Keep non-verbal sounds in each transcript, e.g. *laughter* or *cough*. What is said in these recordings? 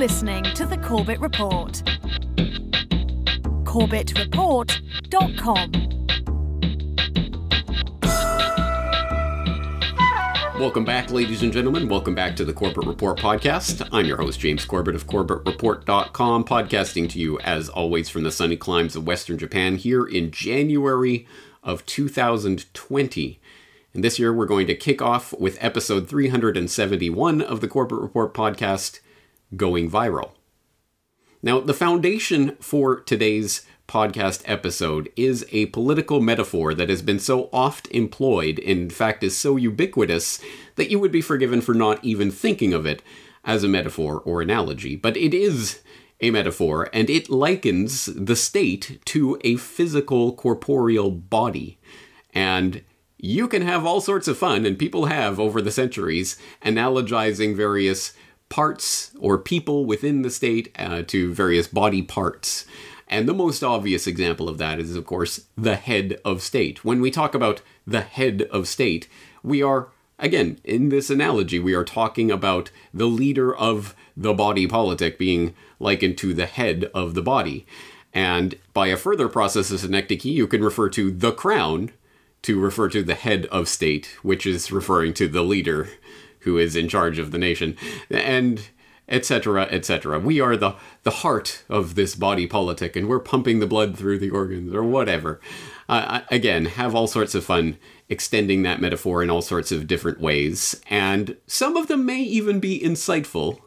listening to the Corbett Report. CorbettReport.com. Welcome back, ladies and gentlemen. Welcome back to the Corbett Report podcast. I'm your host, James Corbett of CorbettReport.com, podcasting to you, as always, from the sunny climes of Western Japan here in January of 2020. And this year, we're going to kick off with episode 371 of the Corbett Report podcast, Going Viral. Now, the foundation for today's podcast episode is a political metaphor that has been so oft employed, in fact, is so ubiquitous, that you would be forgiven for not even thinking of it as a metaphor or analogy. But it is a metaphor, and it likens the state to a physical, corporeal body. And you can have all sorts of fun, and people have over the centuries, analogizing various parts or people within the state uh, to various body parts. And the most obvious example of that is, of course, the head of state. When we talk about the head of state, we are, again, in this analogy, we are talking about the leader of the body politic being likened to the head of the body. And by a further process of synecdoche, you can refer to the crown to refer to the head of state, which is referring to the leader who is in charge of the nation, and etc., etc. We are the the heart of this body politic, and we're pumping the blood through the organs, or whatever. Uh, again, have all sorts of fun extending that metaphor in all sorts of different ways, and some of them may even be insightful.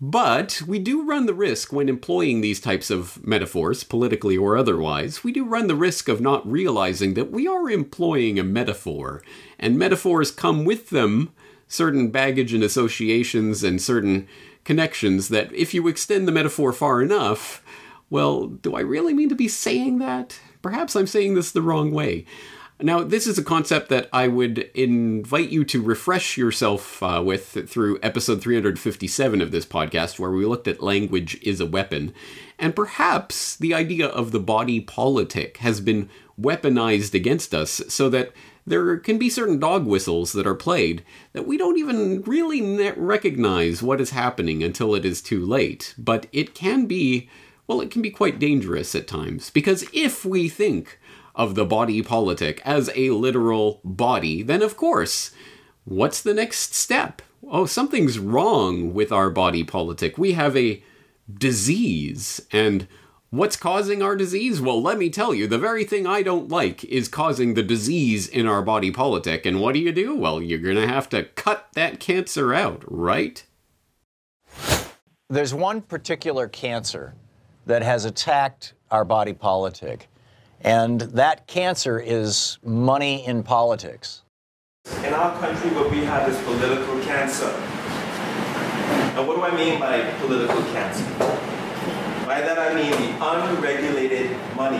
But we do run the risk when employing these types of metaphors, politically or otherwise, we do run the risk of not realizing that we are employing a metaphor, and metaphors come with them certain baggage and associations and certain connections that if you extend the metaphor far enough, well, do I really mean to be saying that? Perhaps I'm saying this the wrong way. Now, this is a concept that I would invite you to refresh yourself uh, with through episode 357 of this podcast, where we looked at language is a weapon. And perhaps the idea of the body politic has been weaponized against us so that there can be certain dog whistles that are played that we don't even really recognize what is happening until it is too late. But it can be, well, it can be quite dangerous at times. Because if we think of the body politic as a literal body, then of course, what's the next step? Oh, something's wrong with our body politic. We have a disease. And what's causing our disease? Well, let me tell you, the very thing I don't like is causing the disease in our body politic. And what do you do? Well, you're going to have to cut that cancer out, right? There's one particular cancer that has attacked our body politic and that cancer is money in politics. In our country, what we have is political cancer. And what do I mean by political cancer? By that I mean the unregulated money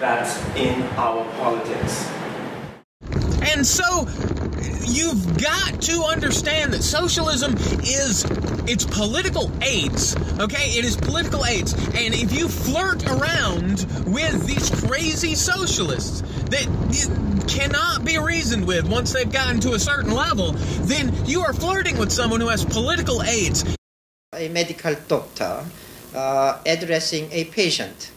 that's in our politics. And so you've got to understand that socialism is it's political AIDS. Okay, it is political AIDS. And if you flirt around with these crazy socialists that cannot be reasoned with once they've gotten to a certain level, then you are flirting with someone who has political AIDS. A medical doctor uh, addressing a patient,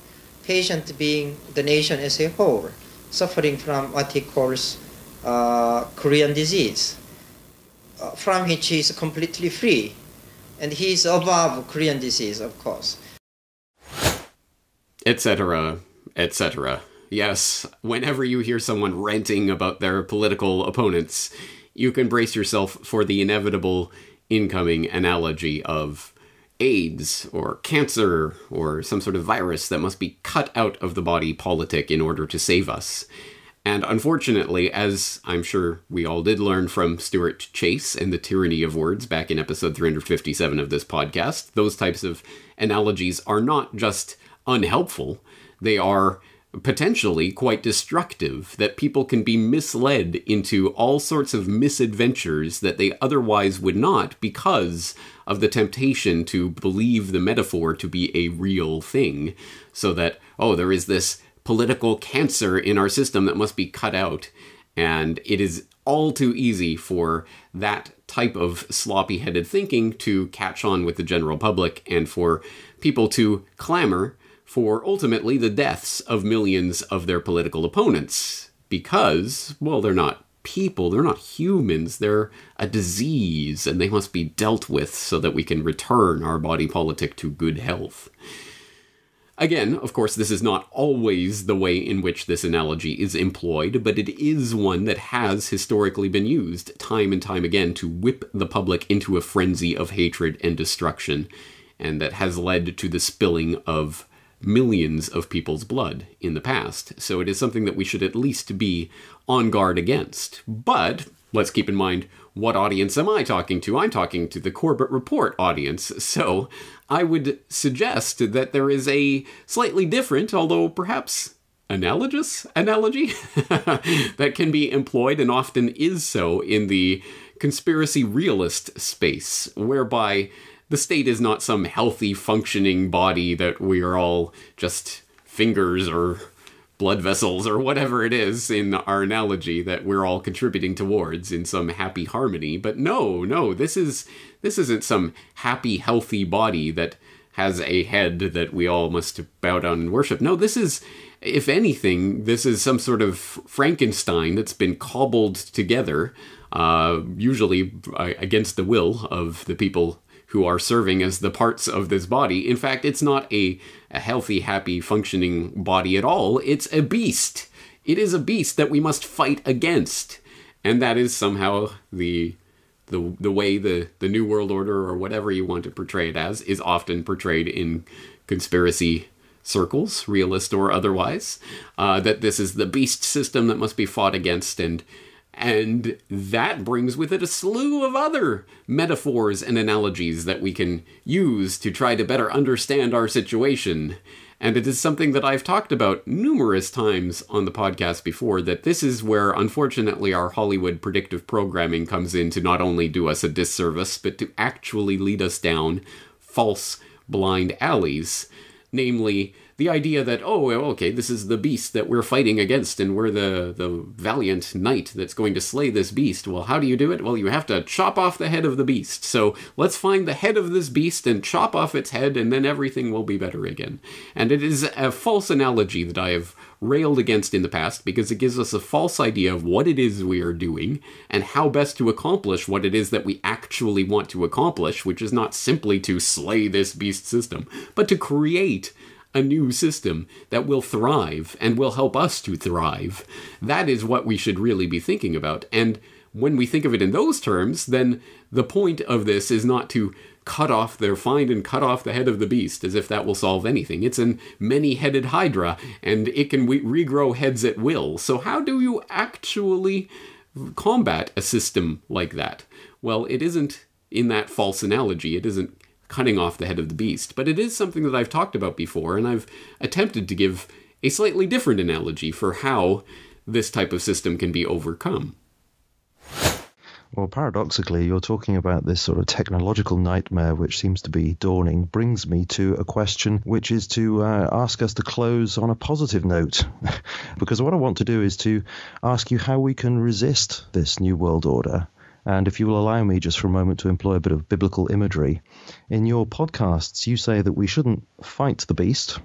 patient being the nation as a whole, suffering from what he calls uh, Korean disease, uh, from which he is completely free. And he is above Korean disease, of course. Etc., etc. Yes, whenever you hear someone ranting about their political opponents, you can brace yourself for the inevitable incoming analogy of AIDS or cancer or some sort of virus that must be cut out of the body politic in order to save us. And unfortunately, as I'm sure we all did learn from Stuart Chase and the tyranny of words back in episode 357 of this podcast, those types of analogies are not just unhelpful, they are potentially quite destructive, that people can be misled into all sorts of misadventures that they otherwise would not because of the temptation to believe the metaphor to be a real thing. So that, oh, there is this political cancer in our system that must be cut out. And it is all too easy for that type of sloppy headed thinking to catch on with the general public and for people to clamor for ultimately the deaths of millions of their political opponents. Because, well, they're not people, they're not humans, they're a disease, and they must be dealt with so that we can return our body politic to good health. Again, of course, this is not always the way in which this analogy is employed, but it is one that has historically been used time and time again to whip the public into a frenzy of hatred and destruction, and that has led to the spilling of millions of people's blood in the past. So it is something that we should at least be on guard against. But let's keep in mind what audience am I talking to? I'm talking to the Corbett Report audience. So I would suggest that there is a slightly different, although perhaps analogous analogy *laughs* that can be employed and often is so in the conspiracy realist space, whereby the state is not some healthy, functioning body that we are all just fingers or blood vessels or whatever it is in our analogy that we're all contributing towards in some happy harmony. But no no this is this isn't some happy healthy body that has a head that we all must bow down and worship. No this is if anything this is some sort of frankenstein that's been cobbled together uh, usually uh, against the will of the people who are serving as the parts of this body. In fact, it's not a, a healthy, happy, functioning body at all. It's a beast. It is a beast that we must fight against. And that is somehow the the the way the, the New World Order or whatever you want to portray it as is often portrayed in conspiracy circles, realist or otherwise. Uh, that this is the beast system that must be fought against and and that brings with it a slew of other metaphors and analogies that we can use to try to better understand our situation. And it is something that I've talked about numerous times on the podcast before that this is where, unfortunately, our Hollywood predictive programming comes in to not only do us a disservice, but to actually lead us down false, blind alleys. Namely, the idea that oh okay this is the beast that we're fighting against and we're the the valiant knight that's going to slay this beast. Well how do you do it? Well you have to chop off the head of the beast. So let's find the head of this beast and chop off its head and then everything will be better again. And it is a false analogy that i have railed against in the past because it gives us a false idea of what it is we are doing and how best to accomplish what it is that we actually want to accomplish, which is not simply to slay this beast system, but to create a new system that will thrive and will help us to thrive. That is what we should really be thinking about. And when we think of it in those terms, then the point of this is not to cut off their find and cut off the head of the beast as if that will solve anything. It's an many-headed hydra and it can re- regrow heads at will. So how do you actually combat a system like that? Well, it isn't in that false analogy. It isn't cutting off the head of the beast. But it is something that I've talked about before, and I've attempted to give a slightly different analogy for how this type of system can be overcome. Well, paradoxically, you're talking about this sort of technological nightmare which seems to be dawning, brings me to a question which is to uh, ask us to close on a positive note. *laughs* because what I want to do is to ask you how we can resist this New World Order and if you will allow me just for a moment to employ a bit of biblical imagery, in your podcasts, you say that we shouldn't fight the beast.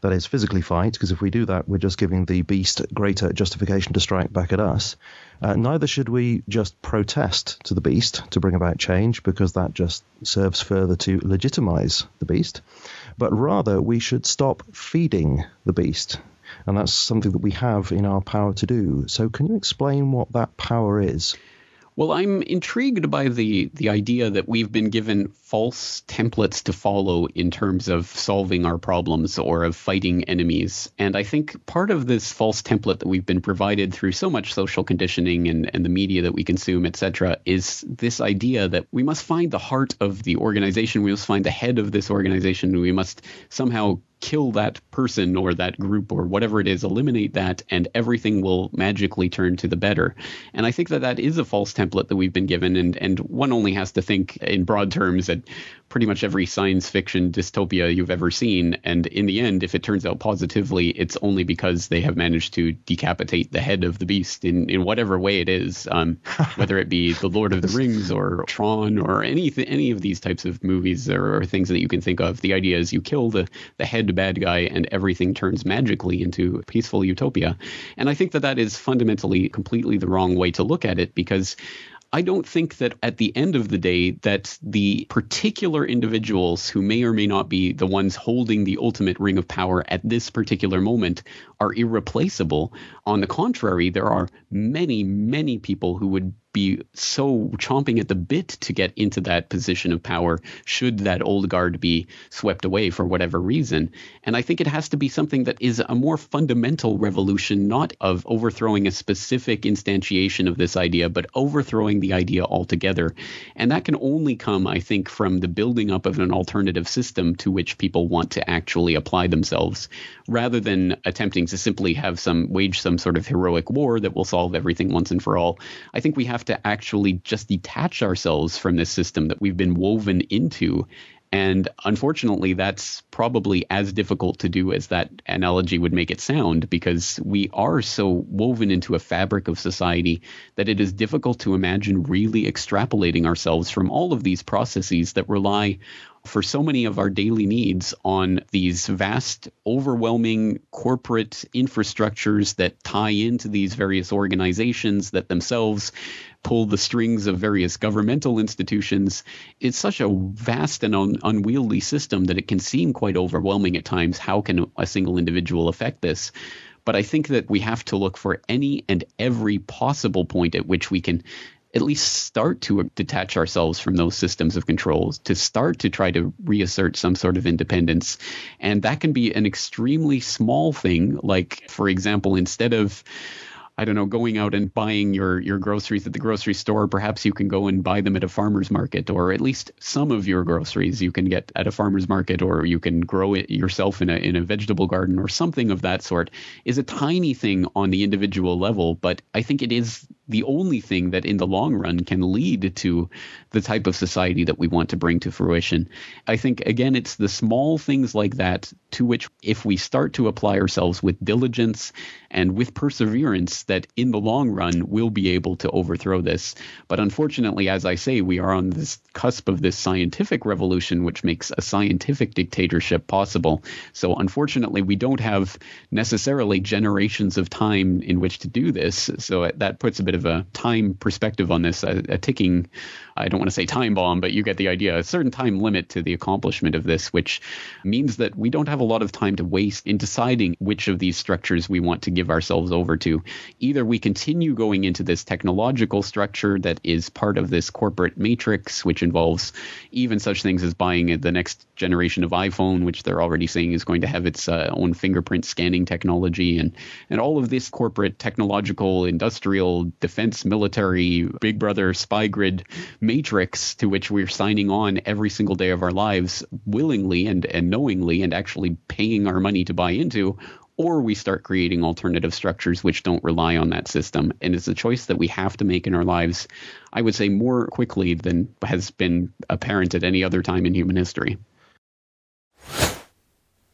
That is, physically fight, because if we do that, we're just giving the beast greater justification to strike back at us. Uh, neither should we just protest to the beast to bring about change, because that just serves further to legitimize the beast. But rather, we should stop feeding the beast. And that's something that we have in our power to do. So, can you explain what that power is? Well, I'm intrigued by the the idea that we've been given false templates to follow in terms of solving our problems or of fighting enemies. And I think part of this false template that we've been provided through so much social conditioning and, and the media that we consume, et cetera, is this idea that we must find the heart of the organization, we must find the head of this organization, we must somehow kill that person or that group or whatever it is, eliminate that, and everything will magically turn to the better. And I think that that is a false template that we've been given, and and one only has to think in broad terms that pretty much every science fiction dystopia you've ever seen. And in the end, if it turns out positively, it's only because they have managed to decapitate the head of the beast in, in whatever way it is, um, *laughs* whether it be The Lord of the Rings or Tron or any, any of these types of movies or, or things that you can think of. The idea is you kill the, the head bad guy and everything turns magically into peaceful utopia. And I think that that is fundamentally completely the wrong way to look at it because I don't think that at the end of the day that the particular individuals who may or may not be the ones holding the ultimate ring of power at this particular moment are irreplaceable. On the contrary, there are many, many people who would be so chomping at the bit to get into that position of power should that old guard be swept away for whatever reason. And I think it has to be something that is a more fundamental revolution, not of overthrowing a specific instantiation of this idea, but overthrowing the idea altogether. And that can only come, I think, from the building up of an alternative system to which people want to actually apply themselves, rather than attempting to simply have some wage some sort of heroic war that will solve everything once and for all. I think we have have to actually just detach ourselves from this system that we've been woven into. And unfortunately, that's probably as difficult to do as that analogy would make it sound because we are so woven into a fabric of society that it is difficult to imagine really extrapolating ourselves from all of these processes that rely for so many of our daily needs on these vast, overwhelming corporate infrastructures that tie into these various organizations that themselves pull the strings of various governmental institutions. It's such a vast and un- unwieldy system that it can seem quite overwhelming at times. How can a single individual affect this? But I think that we have to look for any and every possible point at which we can at least start to detach ourselves from those systems of controls, to start to try to reassert some sort of independence. And that can be an extremely small thing, like, for example, instead of I don't know, going out and buying your your groceries at the grocery store, perhaps you can go and buy them at a farmer's market, or at least some of your groceries you can get at a farmer's market, or you can grow it yourself in a in a vegetable garden or something of that sort. Is a tiny thing on the individual level, but I think it is the only thing that in the long run can lead to the type of society that we want to bring to fruition. I think, again, it's the small things like that to which, if we start to apply ourselves with diligence and with perseverance, that in the long run we'll be able to overthrow this. But unfortunately, as I say, we are on this cusp of this scientific revolution, which makes a scientific dictatorship possible. So unfortunately, we don't have necessarily generations of time in which to do this. So that puts a bit of a time perspective on this, a, a ticking I don't want to say time bomb, but you get the idea, a certain time limit to the accomplishment of this, which means that we don't have a lot of time to waste in deciding which of these structures we want to give ourselves over to. Either we continue going into this technological structure that is part of this corporate matrix, which involves even such things as buying the next generation of iPhone, which they're already saying is going to have its uh, own fingerprint scanning technology, and, and all of this corporate technological, industrial, defense, military, big brother, spy grid matrix to which we're signing on every single day of our lives willingly and, and knowingly and actually paying our money to buy into, or we start creating alternative structures which don't rely on that system. And it's a choice that we have to make in our lives, I would say, more quickly than has been apparent at any other time in human history.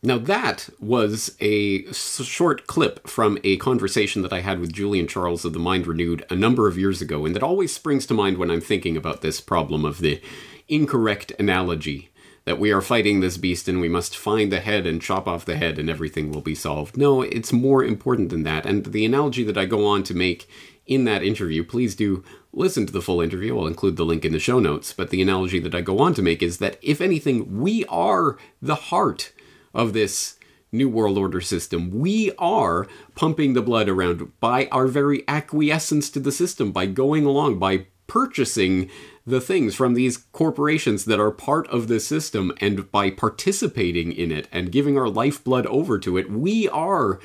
Now, that was a short clip from a conversation that I had with Julian Charles of the Mind Renewed a number of years ago, and that always springs to mind when I'm thinking about this problem of the incorrect analogy that we are fighting this beast and we must find the head and chop off the head and everything will be solved. No, it's more important than that. And the analogy that I go on to make in that interview, please do listen to the full interview. I'll include the link in the show notes. But the analogy that I go on to make is that if anything, we are the heart of this New World Order system. We are pumping the blood around by our very acquiescence to the system, by going along, by purchasing the things from these corporations that are part of the system, and by participating in it and giving our lifeblood over to it. We are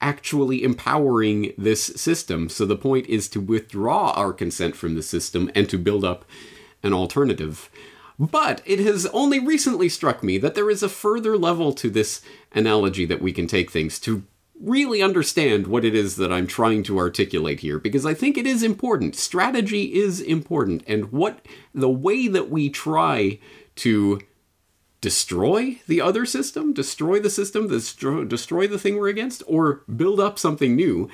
actually empowering this system. So the point is to withdraw our consent from the system and to build up an alternative. But it has only recently struck me that there is a further level to this analogy that we can take things to really understand what it is that I'm trying to articulate here because I think it is important. Strategy is important, and what the way that we try to destroy the other system, destroy the system, destroy, destroy the thing we're against, or build up something new,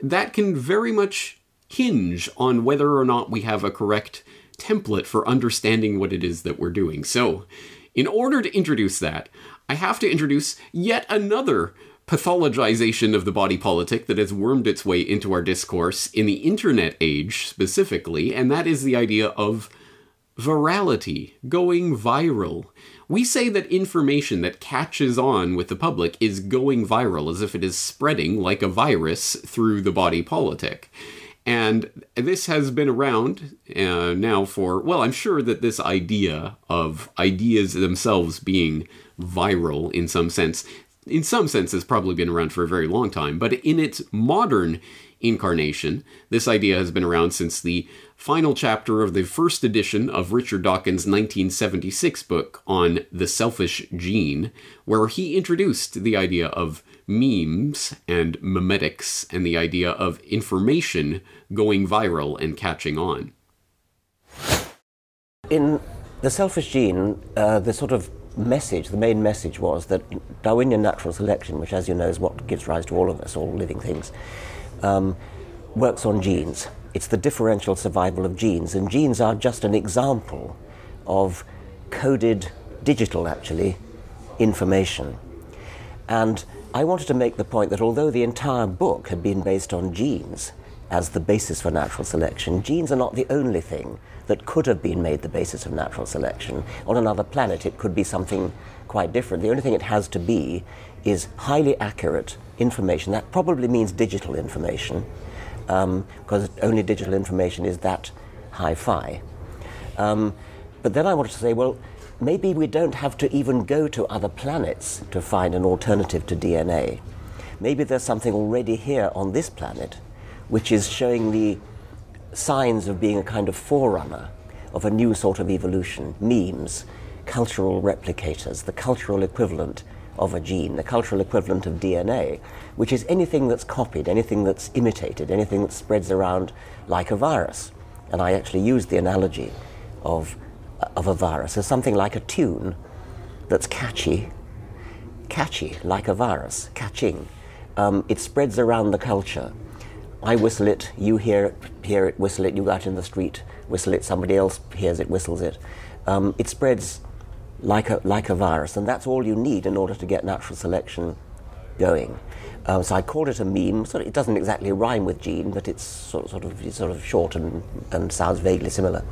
that can very much hinge on whether or not we have a correct template for understanding what it is that we're doing. So, in order to introduce that, I have to introduce yet another pathologization of the body politic that has wormed its way into our discourse in the internet age specifically, and that is the idea of virality, going viral. We say that information that catches on with the public is going viral as if it is spreading like a virus through the body politic. And this has been around uh, now for, well, I'm sure that this idea of ideas themselves being viral in some sense, in some sense, has probably been around for a very long time. But in its modern incarnation, this idea has been around since the final chapter of the first edition of Richard Dawkins' 1976 book on the selfish gene, where he introduced the idea of memes and memetics and the idea of information going viral and catching on. In the selfish gene, uh, the sort of message, the main message was that Darwinian natural selection, which, as you know, is what gives rise to all of us, all living things, um, works on genes. It's the differential survival of genes, and genes are just an example of coded, digital actually, information. And I wanted to make the point that although the entire book had been based on genes as the basis for natural selection, genes are not the only thing that could have been made the basis of natural selection. On another planet, it could be something quite different. The only thing it has to be is highly accurate information. That probably means digital information, um, because only digital information is that hi fi. Um, but then I wanted to say, well, maybe we don't have to even go to other planets to find an alternative to DNA. Maybe there's something already here on this planet which is showing the signs of being a kind of forerunner of a new sort of evolution. Memes, cultural replicators, the cultural equivalent of a gene, the cultural equivalent of DNA, which is anything that's copied, anything that's imitated, anything that spreads around like a virus. And I actually used the analogy of, of a virus as something like a tune that's catchy, catchy, like a virus, catching. Um, it spreads around the culture. I whistle it, you hear it, hear it, whistle it, you go out in the street, whistle it, somebody else hears it, whistles it. Um, it spreads like a, like a virus, and that's all you need in order to get natural selection going. Um, so I called it a meme. So it doesn't exactly rhyme with gene, but it's sort, sort of sort of short and, and sounds vaguely similar.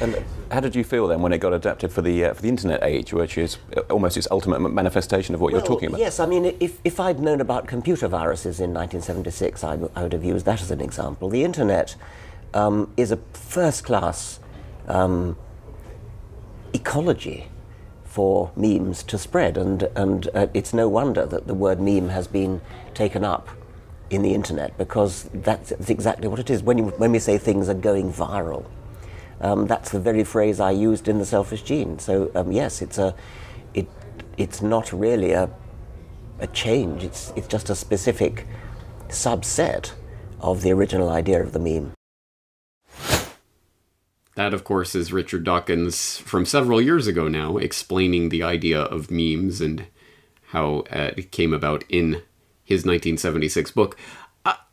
And how did you feel then when it got adapted for the uh, for the internet age, which is almost its ultimate manifestation of what well, you're talking about? Yes, I mean, if, if I'd known about computer viruses in 1976, I, I would have used that as an example. The internet um, is a first class um, ecology for memes to spread, and, and uh, it's no wonder that the word meme has been taken up in the internet because that's, that's exactly what it is. When, you, when we say things are going viral, um, that's the very phrase I used in the selfish gene. So um, yes, it's a, it, it's not really a, a change. It's, it's just a specific subset of the original idea of the meme. That, of course, is Richard Dawkins from several years ago now, explaining the idea of memes and how uh, it came about in his 1976 book.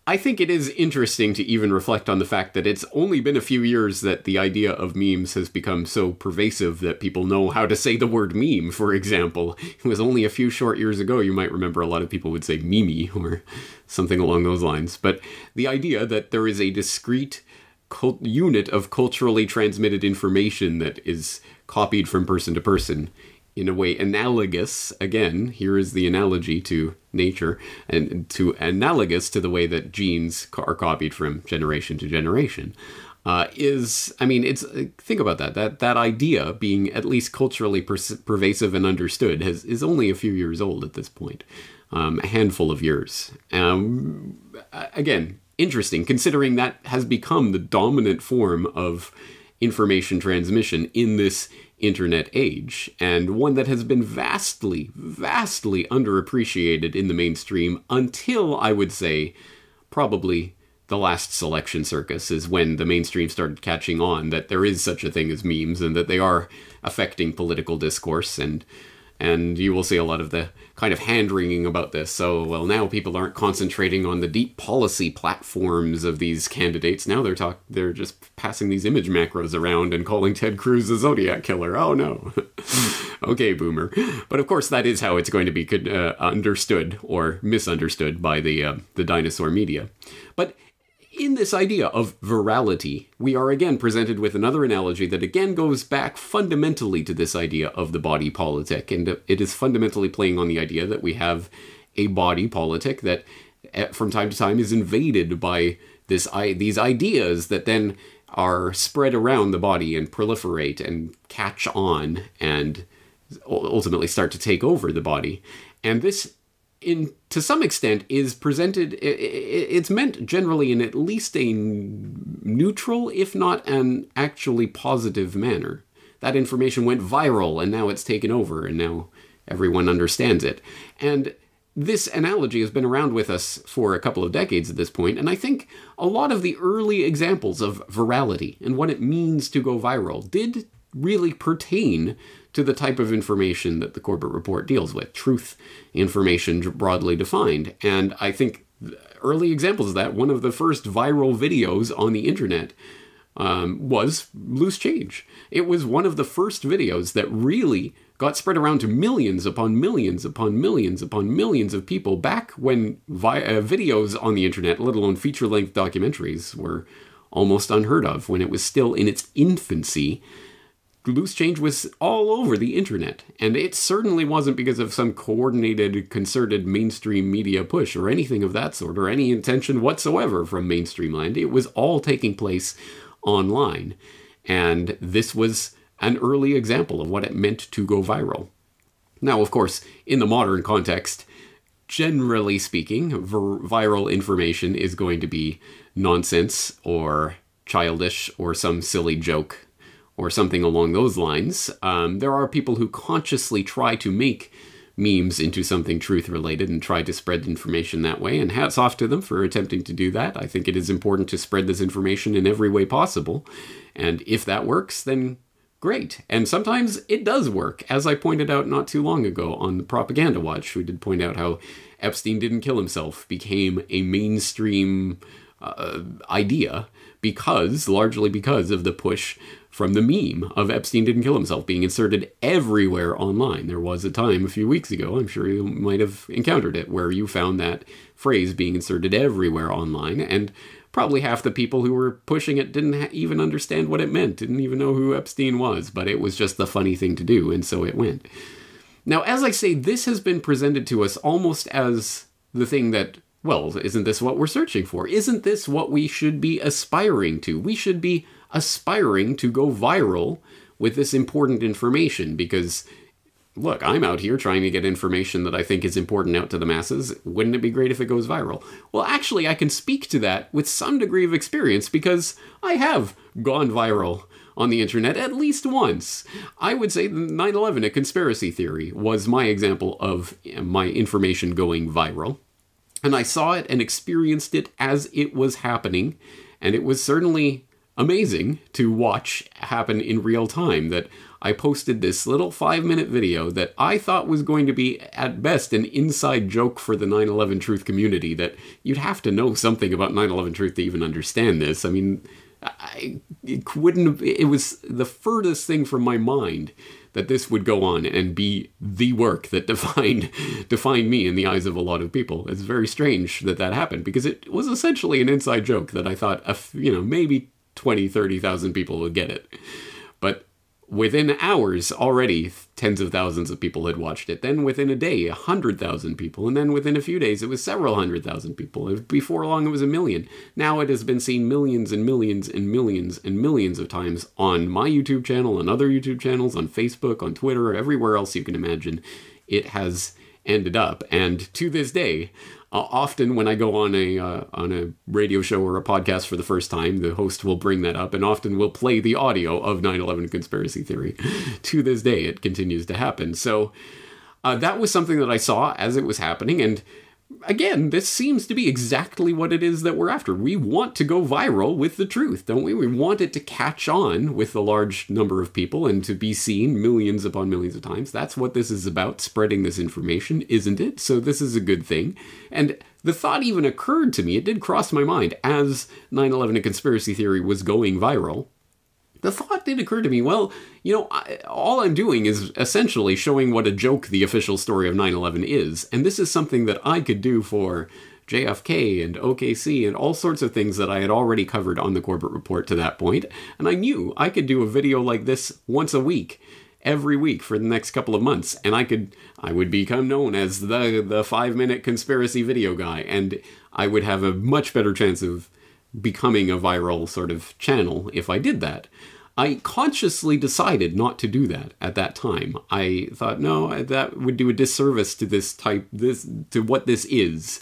I, think it is interesting to even reflect on the fact that it's only been a few years that the idea of memes has become so pervasive that people know how to say the word meme, for example. It was only a few short years ago, you might remember a lot of people would say mimi or something along those lines. But the idea that there is a discrete cult- unit of culturally transmitted information that is copied from person to person in a way analogous again here is the analogy to nature and to analogous to the way that genes are copied from generation to generation uh, is I mean it's think about that. That that idea being at least culturally per- pervasive and understood has is only a few years old at this point um, a handful of years. Um, again interesting considering that has become the dominant form of information transmission in this internet age, and one that has been vastly, vastly underappreciated in the mainstream until I would say probably the last selection circus is when the mainstream started catching on that there is such a thing as memes and that they are affecting political discourse and And you will see a lot of the kind of hand wringing about this. So, well, now people aren't concentrating on the deep policy platforms of these candidates. Now they're talk they're just passing these image macros around and calling Ted Cruz a Zodiac killer. Oh no. *laughs* okay, boomer. But of course, that is how it's going to be uh, understood or misunderstood by the uh, the dinosaur media. But in this idea of virality, we are again presented with another analogy that again goes back fundamentally to this idea of the body politic. And it is fundamentally playing on the idea that we have a body politic that eh, from time to time is invaded by this these ideas that then are spread around the body and proliferate and catch on and ultimately start to take over the body. And this in to some extent is presented it's meant generally in at least a neutral if not an actually positive manner. That information went viral and now it's taken over and now everyone understands it. And this analogy has been around with us for a couple of decades at this point, and I think a lot of the early examples of virality and what it means to go viral did really pertain to the type of information that the Corbett Report deals with truth information broadly defined. And I think early examples of that, one of the first viral videos on the internet um, was Loose Change. It was one of the first videos that really got spread around to millions upon millions upon millions upon millions of people back when vi- uh, videos on the internet, let alone feature length documentaries, were almost unheard of when it was still in its infancy Loose Change was all over the internet, and it certainly wasn't because of some coordinated, concerted mainstream media push or anything of that sort, or any intention whatsoever from mainstream land. It was all taking place online, and this was an early example of what it meant to go viral. Now, of course, in the modern context, generally speaking, vir- viral information is going to be nonsense or childish or some silly joke or something along those lines. Um, there are people who consciously try to make memes into something truth related and try to spread information that way. And hats off to them for attempting to do that. I think it is important to spread this information in every way possible. And if that works, then great. And sometimes it does work, as I pointed out not too long ago on the Propaganda Watch, who did point out how Epstein didn't kill himself became a mainstream uh, idea because, largely because of the push from the meme of Epstein didn't kill himself being inserted everywhere online. There was a time a few weeks ago, I'm sure you might have encountered it, where you found that phrase being inserted everywhere online, and probably half the people who were pushing it didn't ha- even understand what it meant, didn't even know who Epstein was, but it was just the funny thing to do, and so it went. Now, as I say, this has been presented to us almost as the thing that well, isn't this what we're searching for? Isn't this what we should be aspiring to? We should be aspiring to go viral with this important information because look, I'm out here trying to get information that I think is important out to the masses. Wouldn't it be great if it goes viral? Well, actually, I can speak to that with some degree of experience because I have gone viral on the internet at least once. I would say 9 11, a conspiracy theory, was my example of uh, my information going viral. And I saw it and experienced it as it was happening. And it was certainly amazing to watch happen in real time. That I posted this little five minute video that I thought was going to be, at best, an inside joke for the 9 11 truth community. That you'd have to know something about 9 11 truth to even understand this. I mean, I, it wouldn't, it was the furthest thing from my mind that this would go on and be the work that *laughs* defined defined me in the eyes of a lot of people. It's very strange that that happened because it was essentially an inside joke that I thought, uh, you know, maybe 20, 30,000 people would get it. But within hours already tens of thousands of people had watched it. Then within a day a hundred thousand people. And then within a few days it was several hundred thousand people. Before long it was a million. Now it has been seen millions and millions and millions and millions of times on my youtube channel and other youtube channels on facebook on twitter everywhere else you can imagine. It has ended up. And to this day often when I go on a uh, on a radio show or a podcast for the first time, the host will bring that up, and often will play the audio of 9/11 conspiracy theory. *laughs* to this day, it continues to happen. So uh, that was something that I saw as it was happening, and again, this seems to be exactly what it is that we're after. We want to go viral with the truth, don't we? We want it to catch on with a large number of people and to be seen millions upon millions of times. That's what this is about, spreading this information, isn't it? So this is a good thing. And the thought even occurred to me, it did cross my mind as 9 11 a conspiracy theory was going viral the thought did occur to me well, you know, I, all I'm doing is essentially showing what a joke the official story of 9 11 is. And this is something that I could do for JFK and OKC and all sorts of things that I had already covered on the Corbett Report to that point. And I knew I could do a video like this once a week. Every week for the next couple of months, and I could, I would become known as the the five minute conspiracy video guy, and I would have a much better chance of becoming a viral sort of channel if I did that. I consciously decided not to do that at that time. I thought, no, that would do a disservice to this type, this to what this is.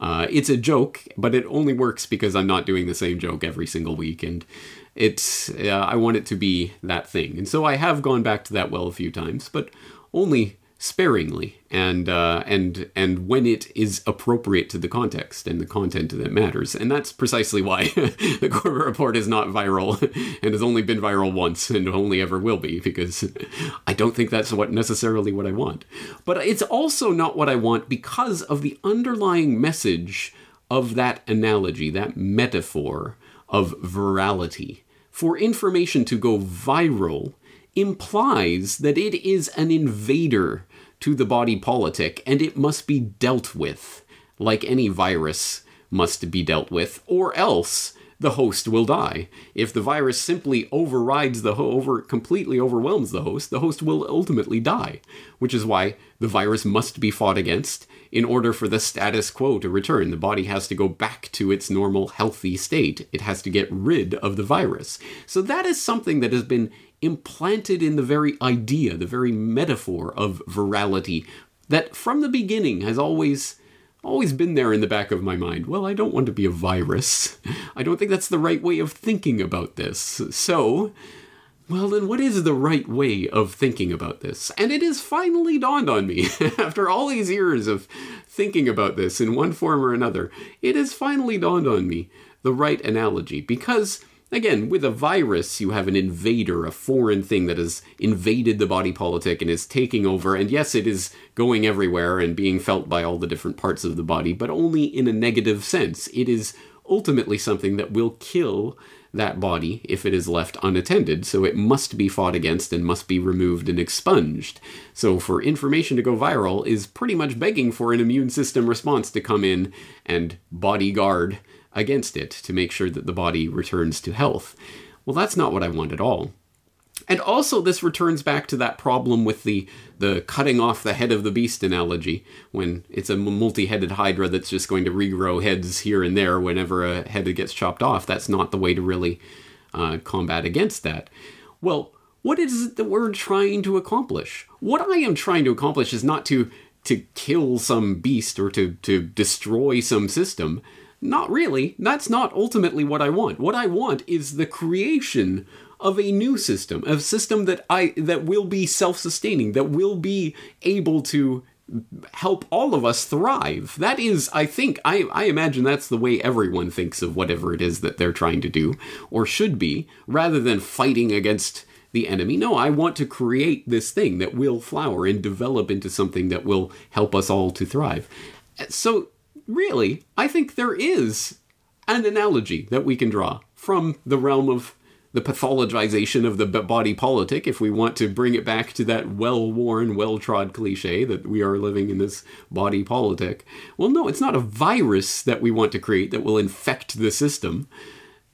Uh, it's a joke, but it only works because I'm not doing the same joke every single week, and it's uh, I want it to be that thing. And so I have gone back to that well a few times, but only sparingly and uh, and and when it is appropriate to the context and the content that matters. And that's precisely why *laughs* the Corbett report is not viral *laughs* and has only been viral once and only ever will be because *laughs* I don't think that's what necessarily what I want. But it's also not what I want because of the underlying message of that analogy that metaphor of virality. For information to go viral implies that it is an invader to the body politic and it must be dealt with like any virus must be dealt with, or else the host will die. If the virus simply overrides the over completely overwhelms the host, the host will ultimately die, which is why the virus must be fought against in order for the status quo to return. The body has to go back to its normal healthy state. It has to get rid of the virus. So that is something that has been implanted in the very idea, the very metaphor of virality that from the beginning has always always been there in the back of my mind. Well, I don't want to be a virus. I don't think that's the right way of thinking about this. So, well, then what is the right way of thinking about this? And it has finally dawned on me, *laughs* after all these years of thinking about this in one form or another, it has finally dawned on me the right analogy. Because Again, with a virus, you have an invader, a foreign thing that has invaded the body politic and is taking over. And yes, it is going everywhere and being felt by all the different parts of the body, but only in a negative sense. It is ultimately something that will kill that body if it is left unattended, so it must be fought against and must be removed and expunged. So, for information to go viral is pretty much begging for an immune system response to come in and bodyguard against it to make sure that the body returns to health. Well, that's not what I want at all. And also, this returns back to that problem with the, the cutting off the head of the beast analogy, when it's a multi headed hydra that's just going to regrow heads here and there whenever a head gets chopped off. That's not the way to really uh, combat against that. Well, what is it that we're trying to accomplish? What I am trying to accomplish is not to to kill some beast or to, to destroy some system. Not really. That's not ultimately what I want. What I want is the creation of a new system, a system that I that will be self-sustaining, that will be able to help all of us thrive. That is, I think, I, I imagine that's the way everyone thinks of whatever it is that they're trying to do, or should be, rather than fighting against the enemy. No, I want to create this thing that will flower and develop into something that will help us all to thrive. So really, I think there is an analogy that we can draw from the realm of the pathologization of the body politic, if we want to bring it back to that well worn, well trod cliche that we are living in this body politic. Well, no, it's not a virus that we want to create that will infect the system.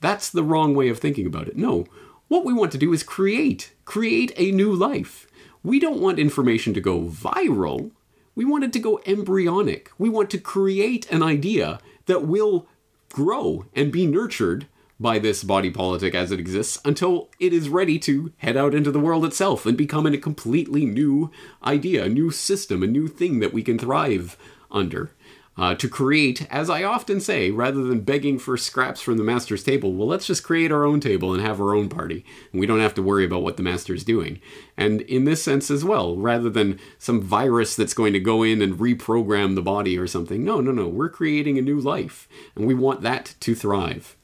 That's the wrong way of thinking about it. No, what we want to do is create, create a new life. We don't want information to go viral. We want it to go embryonic. We want to create an idea that will grow and be nurtured by this body politic as it exists until it is ready to head out into the world itself and become a completely new idea, a new system, a new thing that we can thrive under. Uh, to create, as I often say, rather than begging for scraps from the master's table, well, let's just create our own table and have our own party. We don't have to worry about what the master's doing. And in this sense as well, rather than some virus that's going to go in and reprogram the body or something, no, no, no, we're creating a new life. And we want that to thrive.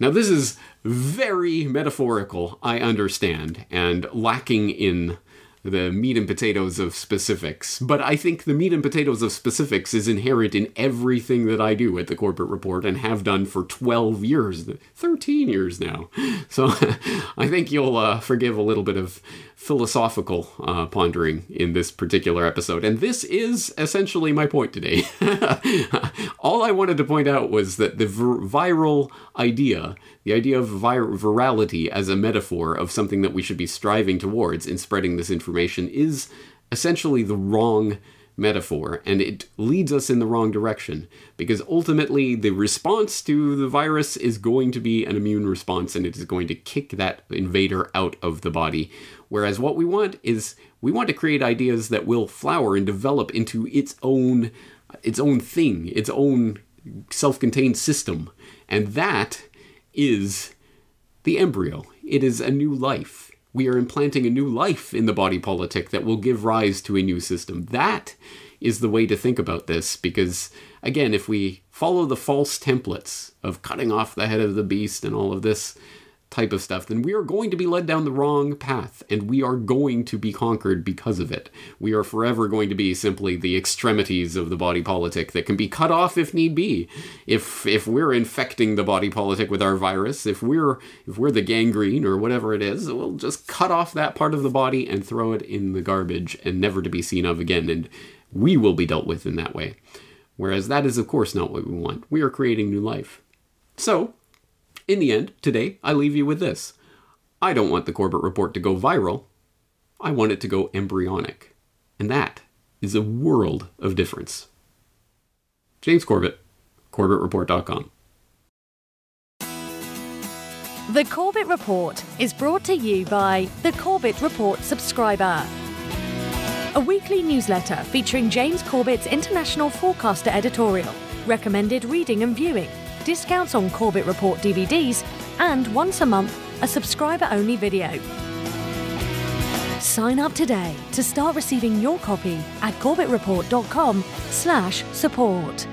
Now, this is very metaphorical, I understand, and lacking in the meat and potatoes of specifics. But I think the meat and potatoes of specifics is inherent in everything that I do at the Corbett Report and have done for 12 years, 13 years now. *laughs* So I think you'll uh, forgive a little bit of philosophical uh, pondering in this particular episode. And this is essentially my point today. *laughs* All I wanted to point out was that the vir- viral idea, the idea of vir- virality as a metaphor of something that we should be striving towards in spreading this information, is essentially the wrong metaphor and it leads us in the wrong direction because ultimately the response to the virus is going to be an immune response and it is going to kick that invader out of the body. Whereas what we want is we want to create ideas that will flower and develop into its own its own thing its own self-contained system. And that is the embryo. It is a new life we are implanting a new life in the body politic that will give rise to a new system. That is the way to think about this because, again, if we follow the false templates of cutting off the head of the beast and all of this type of stuff, then we are going to be led down the wrong path and we are going to be conquered because of it. We are forever going to be simply the extremities of the body politic that can be cut off if need be. If if we're infecting the body politic with our virus, if we're if we're the gangrene or whatever it is, we'll just cut off that part of the body and throw it in the garbage and never to be seen of again and we will be dealt with in that way. Whereas that is of course not what we want. We are creating new life. So, in the end, today, I leave you with this. I don't want the Corbett Report to go viral. I want it to go embryonic. And that is a world of difference. James Corbett, CorbettReport.com. The Corbett Report is brought to you by the Corbett Report subscriber. A weekly newsletter featuring James Corbett's international forecaster editorial, recommended reading and viewing, discounts on Corbett Report DVDs, and once a month, a subscriber only video. Sign up today to start receiving your copy at corbettreport.com slash support.